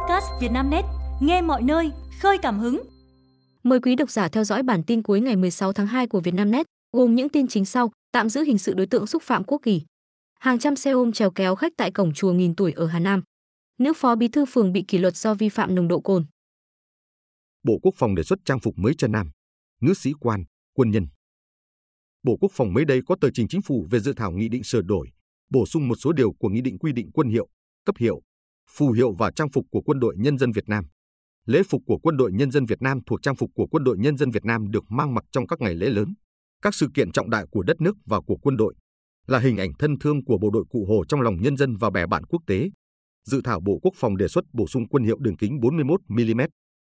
podcast Vietnamnet, nghe mọi nơi, khơi cảm hứng. Mời quý độc giả theo dõi bản tin cuối ngày 16 tháng 2 của Vietnamnet, gồm những tin chính sau: tạm giữ hình sự đối tượng xúc phạm quốc kỳ. Hàng trăm xe ôm trèo kéo khách tại cổng chùa nghìn tuổi ở Hà Nam. Nữ phó bí thư phường bị kỷ luật do vi phạm nồng độ cồn. Bộ Quốc phòng đề xuất trang phục mới cho nam, nữ sĩ quan, quân nhân. Bộ Quốc phòng mới đây có tờ trình chính phủ về dự thảo nghị định sửa đổi, bổ sung một số điều của nghị định quy định quân hiệu, cấp hiệu, phù hiệu và trang phục của quân đội nhân dân Việt Nam. Lễ phục của quân đội nhân dân Việt Nam thuộc trang phục của quân đội nhân dân Việt Nam được mang mặc trong các ngày lễ lớn, các sự kiện trọng đại của đất nước và của quân đội, là hình ảnh thân thương của bộ đội cụ Hồ trong lòng nhân dân và bè bạn quốc tế. Dự thảo Bộ Quốc phòng đề xuất bổ sung quân hiệu đường kính 41 mm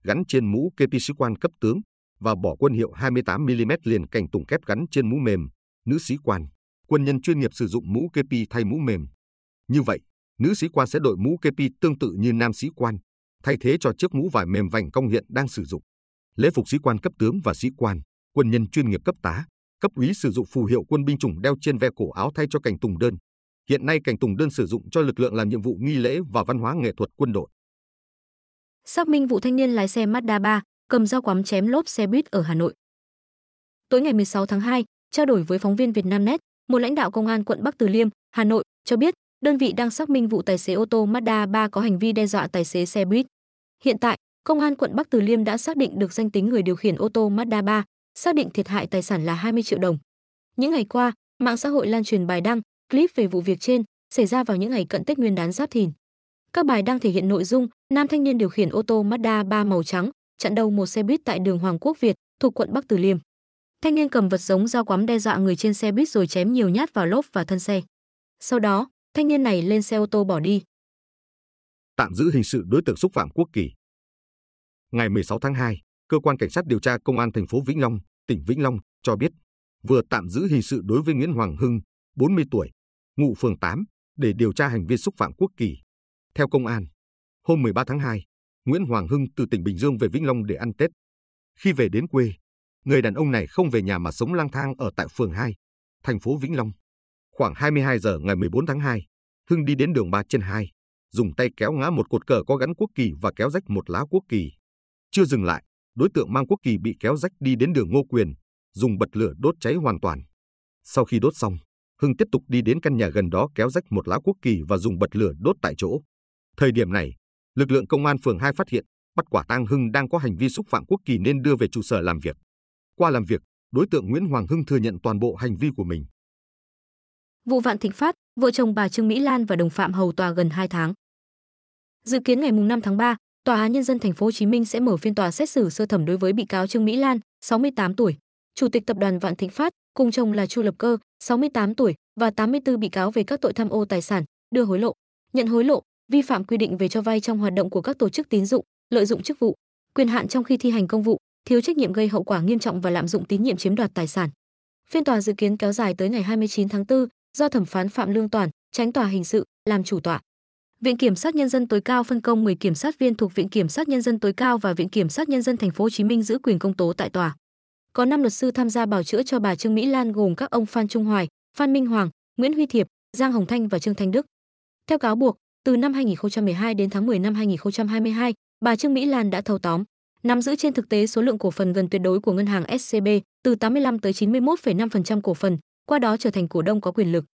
gắn trên mũ KP sĩ quan cấp tướng và bỏ quân hiệu 28 mm liền cành tùng kép gắn trên mũ mềm, nữ sĩ quan, quân nhân chuyên nghiệp sử dụng mũ KP thay mũ mềm. Như vậy, nữ sĩ quan sẽ đội mũ kepi tương tự như nam sĩ quan, thay thế cho chiếc mũ vải mềm vành công hiện đang sử dụng. Lễ phục sĩ quan cấp tướng và sĩ quan, quân nhân chuyên nghiệp cấp tá, cấp úy sử dụng phù hiệu quân binh chủng đeo trên ve cổ áo thay cho cành tùng đơn. Hiện nay cành tùng đơn sử dụng cho lực lượng làm nhiệm vụ nghi lễ và văn hóa nghệ thuật quân đội. Xác minh vụ thanh niên lái xe Mazda 3 cầm dao quắm chém lốp xe buýt ở Hà Nội. Tối ngày 16 tháng 2, trao đổi với phóng viên Vietnamnet, một lãnh đạo công an quận Bắc Từ Liêm, Hà Nội cho biết đơn vị đang xác minh vụ tài xế ô tô Mazda 3 có hành vi đe dọa tài xế xe buýt. Hiện tại, công an quận Bắc Từ Liêm đã xác định được danh tính người điều khiển ô tô Mazda 3, xác định thiệt hại tài sản là 20 triệu đồng. Những ngày qua, mạng xã hội lan truyền bài đăng, clip về vụ việc trên xảy ra vào những ngày cận Tết Nguyên đán Giáp Thìn. Các bài đăng thể hiện nội dung nam thanh niên điều khiển ô tô Mazda 3 màu trắng chặn đầu một xe buýt tại đường Hoàng Quốc Việt thuộc quận Bắc Từ Liêm. Thanh niên cầm vật giống dao quắm đe dọa người trên xe buýt rồi chém nhiều nhát vào lốp và thân xe. Sau đó, thanh niên này lên xe ô tô bỏ đi. Tạm giữ hình sự đối tượng xúc phạm quốc kỳ. Ngày 16 tháng 2, cơ quan cảnh sát điều tra công an thành phố Vĩnh Long, tỉnh Vĩnh Long cho biết vừa tạm giữ hình sự đối với Nguyễn Hoàng Hưng, 40 tuổi, ngụ phường 8 để điều tra hành vi xúc phạm quốc kỳ. Theo công an, hôm 13 tháng 2, Nguyễn Hoàng Hưng từ tỉnh Bình Dương về Vĩnh Long để ăn Tết. Khi về đến quê, người đàn ông này không về nhà mà sống lang thang ở tại phường 2, thành phố Vĩnh Long. Khoảng 22 giờ ngày 14 tháng 2, Hưng đi đến đường 3 trên 2, dùng tay kéo ngã một cột cờ có gắn quốc kỳ và kéo rách một lá quốc kỳ. Chưa dừng lại, đối tượng mang quốc kỳ bị kéo rách đi đến đường Ngô Quyền, dùng bật lửa đốt cháy hoàn toàn. Sau khi đốt xong, Hưng tiếp tục đi đến căn nhà gần đó kéo rách một lá quốc kỳ và dùng bật lửa đốt tại chỗ. Thời điểm này, lực lượng công an phường 2 phát hiện, bắt quả tang Hưng đang có hành vi xúc phạm quốc kỳ nên đưa về trụ sở làm việc. Qua làm việc, đối tượng Nguyễn Hoàng Hưng thừa nhận toàn bộ hành vi của mình. Vụ Vạn Thịnh Phát, vợ chồng bà Trương Mỹ Lan và đồng phạm hầu tòa gần 2 tháng. Dự kiến ngày 5 tháng 3, Tòa án nhân dân thành phố Hồ Chí Minh sẽ mở phiên tòa xét xử sơ thẩm đối với bị cáo Trương Mỹ Lan, 68 tuổi, chủ tịch tập đoàn Vạn Thịnh Phát, cùng chồng là Chu Lập Cơ, 68 tuổi và 84 bị cáo về các tội tham ô tài sản, đưa hối lộ, nhận hối lộ, vi phạm quy định về cho vay trong hoạt động của các tổ chức tín dụng, lợi dụng chức vụ, quyền hạn trong khi thi hành công vụ, thiếu trách nhiệm gây hậu quả nghiêm trọng và lạm dụng tín nhiệm chiếm đoạt tài sản. Phiên tòa dự kiến kéo dài tới ngày 29 tháng 4 do thẩm phán Phạm Lương Toàn, tránh tòa hình sự, làm chủ tọa. Viện Kiểm sát Nhân dân tối cao phân công 10 kiểm sát viên thuộc Viện Kiểm sát Nhân dân tối cao và Viện Kiểm sát Nhân dân Thành phố Hồ Chí Minh giữ quyền công tố tại tòa. Có 5 luật sư tham gia bảo chữa cho bà Trương Mỹ Lan gồm các ông Phan Trung Hoài, Phan Minh Hoàng, Nguyễn Huy Thiệp, Giang Hồng Thanh và Trương Thanh Đức. Theo cáo buộc, từ năm 2012 đến tháng 10 năm 2022, bà Trương Mỹ Lan đã thâu tóm, nắm giữ trên thực tế số lượng cổ phần gần tuyệt đối của ngân hàng SCB, từ 85 tới 91,5% cổ phần, qua đó trở thành cổ đông có quyền lực.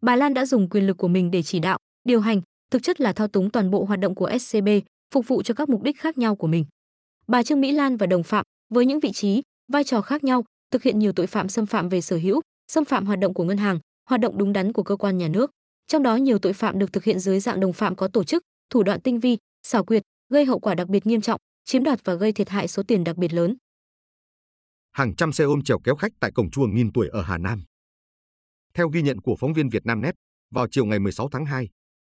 Bà Lan đã dùng quyền lực của mình để chỉ đạo, điều hành, thực chất là thao túng toàn bộ hoạt động của SCB, phục vụ cho các mục đích khác nhau của mình. Bà Trương Mỹ Lan và đồng phạm với những vị trí, vai trò khác nhau, thực hiện nhiều tội phạm xâm phạm về sở hữu, xâm phạm hoạt động của ngân hàng, hoạt động đúng đắn của cơ quan nhà nước. Trong đó nhiều tội phạm được thực hiện dưới dạng đồng phạm có tổ chức, thủ đoạn tinh vi, xảo quyệt, gây hậu quả đặc biệt nghiêm trọng, chiếm đoạt và gây thiệt hại số tiền đặc biệt lớn. Hàng trăm xe ôm chèo kéo khách tại cổng chùa nghìn tuổi ở Hà Nam. Theo ghi nhận của phóng viên Việt Nam Net, vào chiều ngày 16 tháng 2,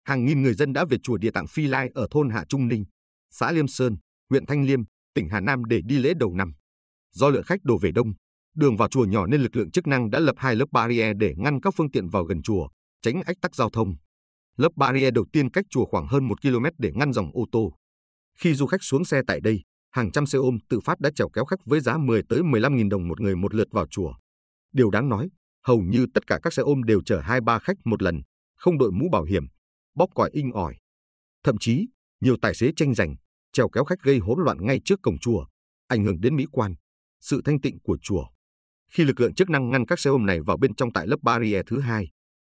hàng nghìn người dân đã về chùa Địa Tạng Phi Lai ở thôn Hạ Trung Ninh, xã Liêm Sơn, huyện Thanh Liêm, tỉnh Hà Nam để đi lễ đầu năm. Do lượng khách đổ về đông, đường vào chùa nhỏ nên lực lượng chức năng đã lập hai lớp barrier để ngăn các phương tiện vào gần chùa, tránh ách tắc giao thông. Lớp barrier đầu tiên cách chùa khoảng hơn 1 km để ngăn dòng ô tô. Khi du khách xuống xe tại đây, hàng trăm xe ôm tự phát đã chèo kéo khách với giá 10 tới 15.000 đồng một người một lượt vào chùa. Điều đáng nói, hầu như tất cả các xe ôm đều chở hai ba khách một lần, không đội mũ bảo hiểm, bóp còi inh ỏi. Thậm chí, Nhiều tài xế tranh giành, trèo kéo khách gây hỗn loạn ngay trước cổng chùa, ảnh hưởng đến mỹ quan, sự thanh tịnh của chùa. Khi lực lượng chức năng ngăn các xe ôm này vào bên trong tại lớp barrier thứ hai,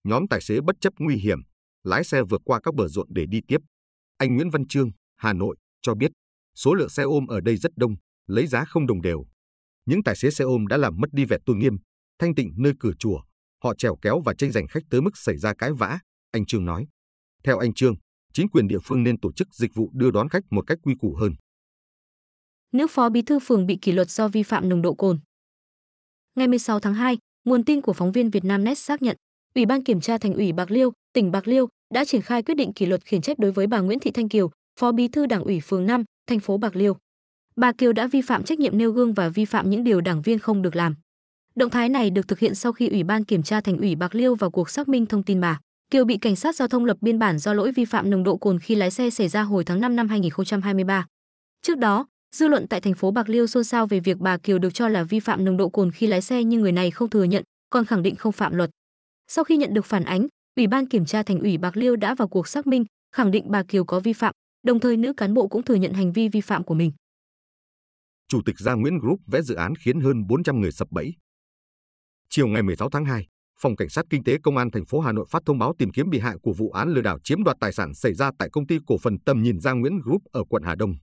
nhóm tài xế bất chấp nguy hiểm, lái xe vượt qua các bờ ruộng để đi tiếp. Anh Nguyễn Văn Trương, Hà Nội, cho biết số lượng xe ôm ở đây rất đông, lấy giá không đồng đều. Những tài xế xe ôm đã làm mất đi vẻ tôn nghiêm, thanh tịnh nơi cửa chùa. Họ trèo kéo và tranh giành khách tới mức xảy ra cái vã, anh Trương nói. Theo anh Trương, chính quyền địa phương nên tổ chức dịch vụ đưa đón khách một cách quy củ hơn. Nữ phó bí thư phường bị kỷ luật do vi phạm nồng độ cồn. Ngày 16 tháng 2, nguồn tin của phóng viên Vietnamnet xác nhận, Ủy ban kiểm tra thành ủy Bạc Liêu, tỉnh Bạc Liêu đã triển khai quyết định kỷ luật khiển trách đối với bà Nguyễn Thị Thanh Kiều, Phó Bí thư Đảng ủy phường 5, thành phố Bạc Liêu. Bà Kiều đã vi phạm trách nhiệm nêu gương và vi phạm những điều đảng viên không được làm. Động thái này được thực hiện sau khi Ủy ban kiểm tra thành ủy Bạc Liêu vào cuộc xác minh thông tin bà Kiều bị cảnh sát giao thông lập biên bản do lỗi vi phạm nồng độ cồn khi lái xe xảy ra hồi tháng 5 năm 2023. Trước đó, dư luận tại thành phố Bạc Liêu xôn xao về việc bà Kiều được cho là vi phạm nồng độ cồn khi lái xe nhưng người này không thừa nhận, còn khẳng định không phạm luật. Sau khi nhận được phản ánh, Ủy ban kiểm tra thành ủy Bạc Liêu đã vào cuộc xác minh, khẳng định bà Kiều có vi phạm, đồng thời nữ cán bộ cũng thừa nhận hành vi vi phạm của mình. Chủ tịch Gia Nguyễn Group vẽ dự án khiến hơn 400 người sập bẫy. Chiều ngày 16 tháng 2, Phòng Cảnh sát Kinh tế Công an thành phố Hà Nội phát thông báo tìm kiếm bị hại của vụ án lừa đảo chiếm đoạt tài sản xảy ra tại công ty cổ phần Tầm nhìn Gia Nguyễn Group ở quận Hà Đông.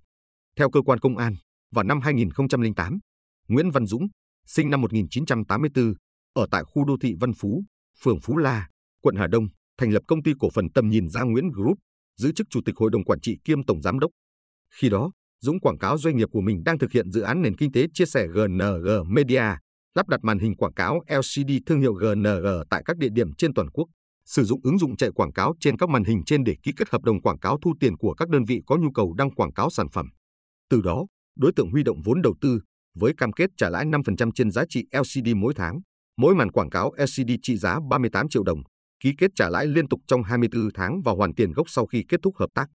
Theo cơ quan công an, vào năm 2008, Nguyễn Văn Dũng, sinh năm 1984, ở tại khu đô thị Văn Phú, phường Phú La, quận Hà Đông, thành lập công ty cổ phần Tầm nhìn Gia Nguyễn Group, giữ chức chủ tịch hội đồng quản trị kiêm tổng giám đốc. Khi đó, Dũng quảng cáo doanh nghiệp của mình đang thực hiện dự án nền kinh tế chia sẻ GNG Media, lắp đặt màn hình quảng cáo LCD thương hiệu GNG tại các địa điểm trên toàn quốc, sử dụng ứng dụng chạy quảng cáo trên các màn hình trên để ký kết hợp đồng quảng cáo thu tiền của các đơn vị có nhu cầu đăng quảng cáo sản phẩm. Từ đó, đối tượng huy động vốn đầu tư với cam kết trả lãi 5% trên giá trị LCD mỗi tháng. Mỗi màn quảng cáo LCD trị giá 38 triệu đồng, ký kết trả lãi liên tục trong 24 tháng và hoàn tiền gốc sau khi kết thúc hợp tác.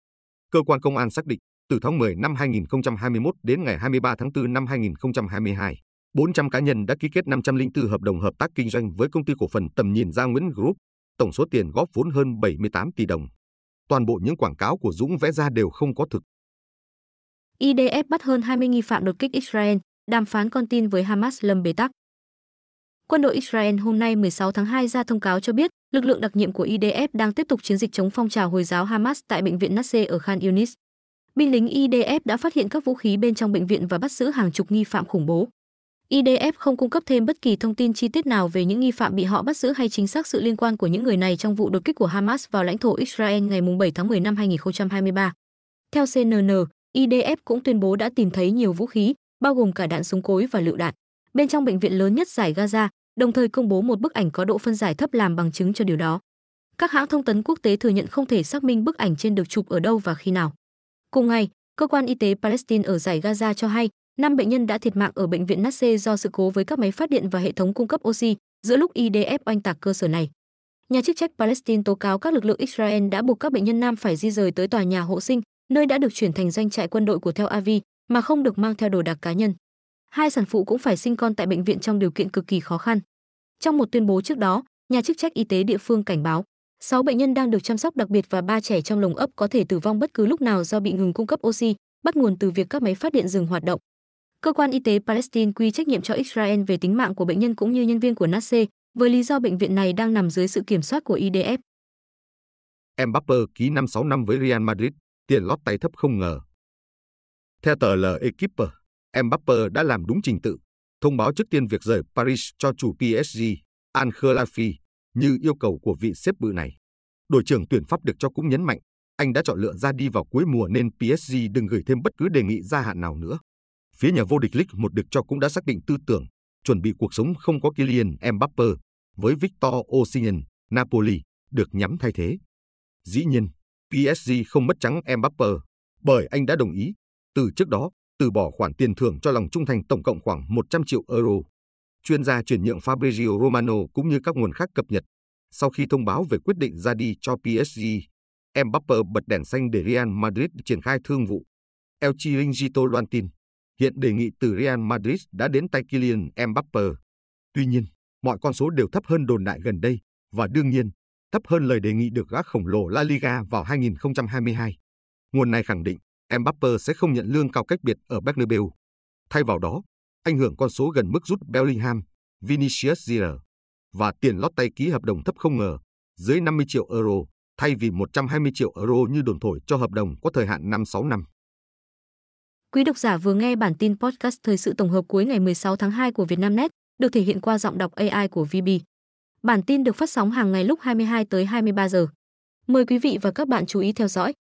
Cơ quan công an xác định, từ tháng 10 năm 2021 đến ngày 23 tháng 4 năm 2022, 400 cá nhân đã ký kết 504 hợp đồng hợp tác kinh doanh với công ty cổ phần Tầm nhìn Gia Nguyễn Group, tổng số tiền góp vốn hơn 78 tỷ đồng. Toàn bộ những quảng cáo của Dũng vẽ ra đều không có thực. IDF bắt hơn 20 nghi phạm đột kích Israel, đàm phán con tin với Hamas lâm bế tắc. Quân đội Israel hôm nay 16 tháng 2 ra thông cáo cho biết, lực lượng đặc nhiệm của IDF đang tiếp tục chiến dịch chống phong trào Hồi giáo Hamas tại bệnh viện Nasser ở Khan Yunis. Binh lính IDF đã phát hiện các vũ khí bên trong bệnh viện và bắt giữ hàng chục nghi phạm khủng bố. IDF không cung cấp thêm bất kỳ thông tin chi tiết nào về những nghi phạm bị họ bắt giữ hay chính xác sự liên quan của những người này trong vụ đột kích của Hamas vào lãnh thổ Israel ngày 7 tháng 10 năm 2023. Theo CNN, IDF cũng tuyên bố đã tìm thấy nhiều vũ khí, bao gồm cả đạn súng cối và lựu đạn, bên trong bệnh viện lớn nhất giải Gaza, đồng thời công bố một bức ảnh có độ phân giải thấp làm bằng chứng cho điều đó. Các hãng thông tấn quốc tế thừa nhận không thể xác minh bức ảnh trên được chụp ở đâu và khi nào. Cùng ngày, cơ quan y tế Palestine ở giải Gaza cho hay, năm bệnh nhân đã thiệt mạng ở bệnh viện Nasser do sự cố với các máy phát điện và hệ thống cung cấp oxy giữa lúc IDF oanh tạc cơ sở này. Nhà chức trách Palestine tố cáo các lực lượng Israel đã buộc các bệnh nhân nam phải di rời tới tòa nhà hộ sinh, nơi đã được chuyển thành doanh trại quân đội của Tel Aviv, mà không được mang theo đồ đạc cá nhân. Hai sản phụ cũng phải sinh con tại bệnh viện trong điều kiện cực kỳ khó khăn. Trong một tuyên bố trước đó, nhà chức trách y tế địa phương cảnh báo 6 bệnh nhân đang được chăm sóc đặc biệt và ba trẻ trong lồng ấp có thể tử vong bất cứ lúc nào do bị ngừng cung cấp oxy, bắt nguồn từ việc các máy phát điện dừng hoạt động. Cơ quan y tế Palestine quy trách nhiệm cho Israel về tính mạng của bệnh nhân cũng như nhân viên của Nasser, với lý do bệnh viện này đang nằm dưới sự kiểm soát của IDF. Mbappe ký 5-6 năm với Real Madrid, tiền lót tay thấp không ngờ. Theo tờ L Equipe, Mbappe đã làm đúng trình tự, thông báo trước tiên việc rời Paris cho chủ PSG, Al như yêu cầu của vị xếp bự này. Đội trưởng tuyển Pháp được cho cũng nhấn mạnh, anh đã chọn lựa ra đi vào cuối mùa nên PSG đừng gửi thêm bất cứ đề nghị gia hạn nào nữa. Phía nhà vô địch League một được cho cũng đã xác định tư tưởng, chuẩn bị cuộc sống không có Kylian Mbappe với Victor Osimhen, Napoli được nhắm thay thế. Dĩ nhiên, PSG không mất trắng Mbappe bởi anh đã đồng ý từ trước đó từ bỏ khoản tiền thưởng cho lòng trung thành tổng cộng khoảng 100 triệu euro. Chuyên gia chuyển nhượng Fabrizio Romano cũng như các nguồn khác cập nhật. Sau khi thông báo về quyết định ra đi cho PSG, Mbappe bật đèn xanh để Real Madrid triển khai thương vụ. El Chiringuito loan tin, hiện đề nghị từ Real Madrid đã đến tay Kylian Mbappe. Tuy nhiên, mọi con số đều thấp hơn đồn đại gần đây và đương nhiên, thấp hơn lời đề nghị được gã khổng lồ La Liga vào 2022. Nguồn này khẳng định Mbappe sẽ không nhận lương cao cách biệt ở Bernabeu. Thay vào đó, anh hưởng con số gần mức rút Bellingham, Vinicius Jr. và tiền lót tay ký hợp đồng thấp không ngờ, dưới 50 triệu euro thay vì 120 triệu euro như đồn thổi cho hợp đồng có thời hạn 5-6 năm. Quý độc giả vừa nghe bản tin podcast thời sự tổng hợp cuối ngày 16 tháng 2 của Vietnamnet, được thể hiện qua giọng đọc AI của VB. Bản tin được phát sóng hàng ngày lúc 22 tới 23 giờ. Mời quý vị và các bạn chú ý theo dõi.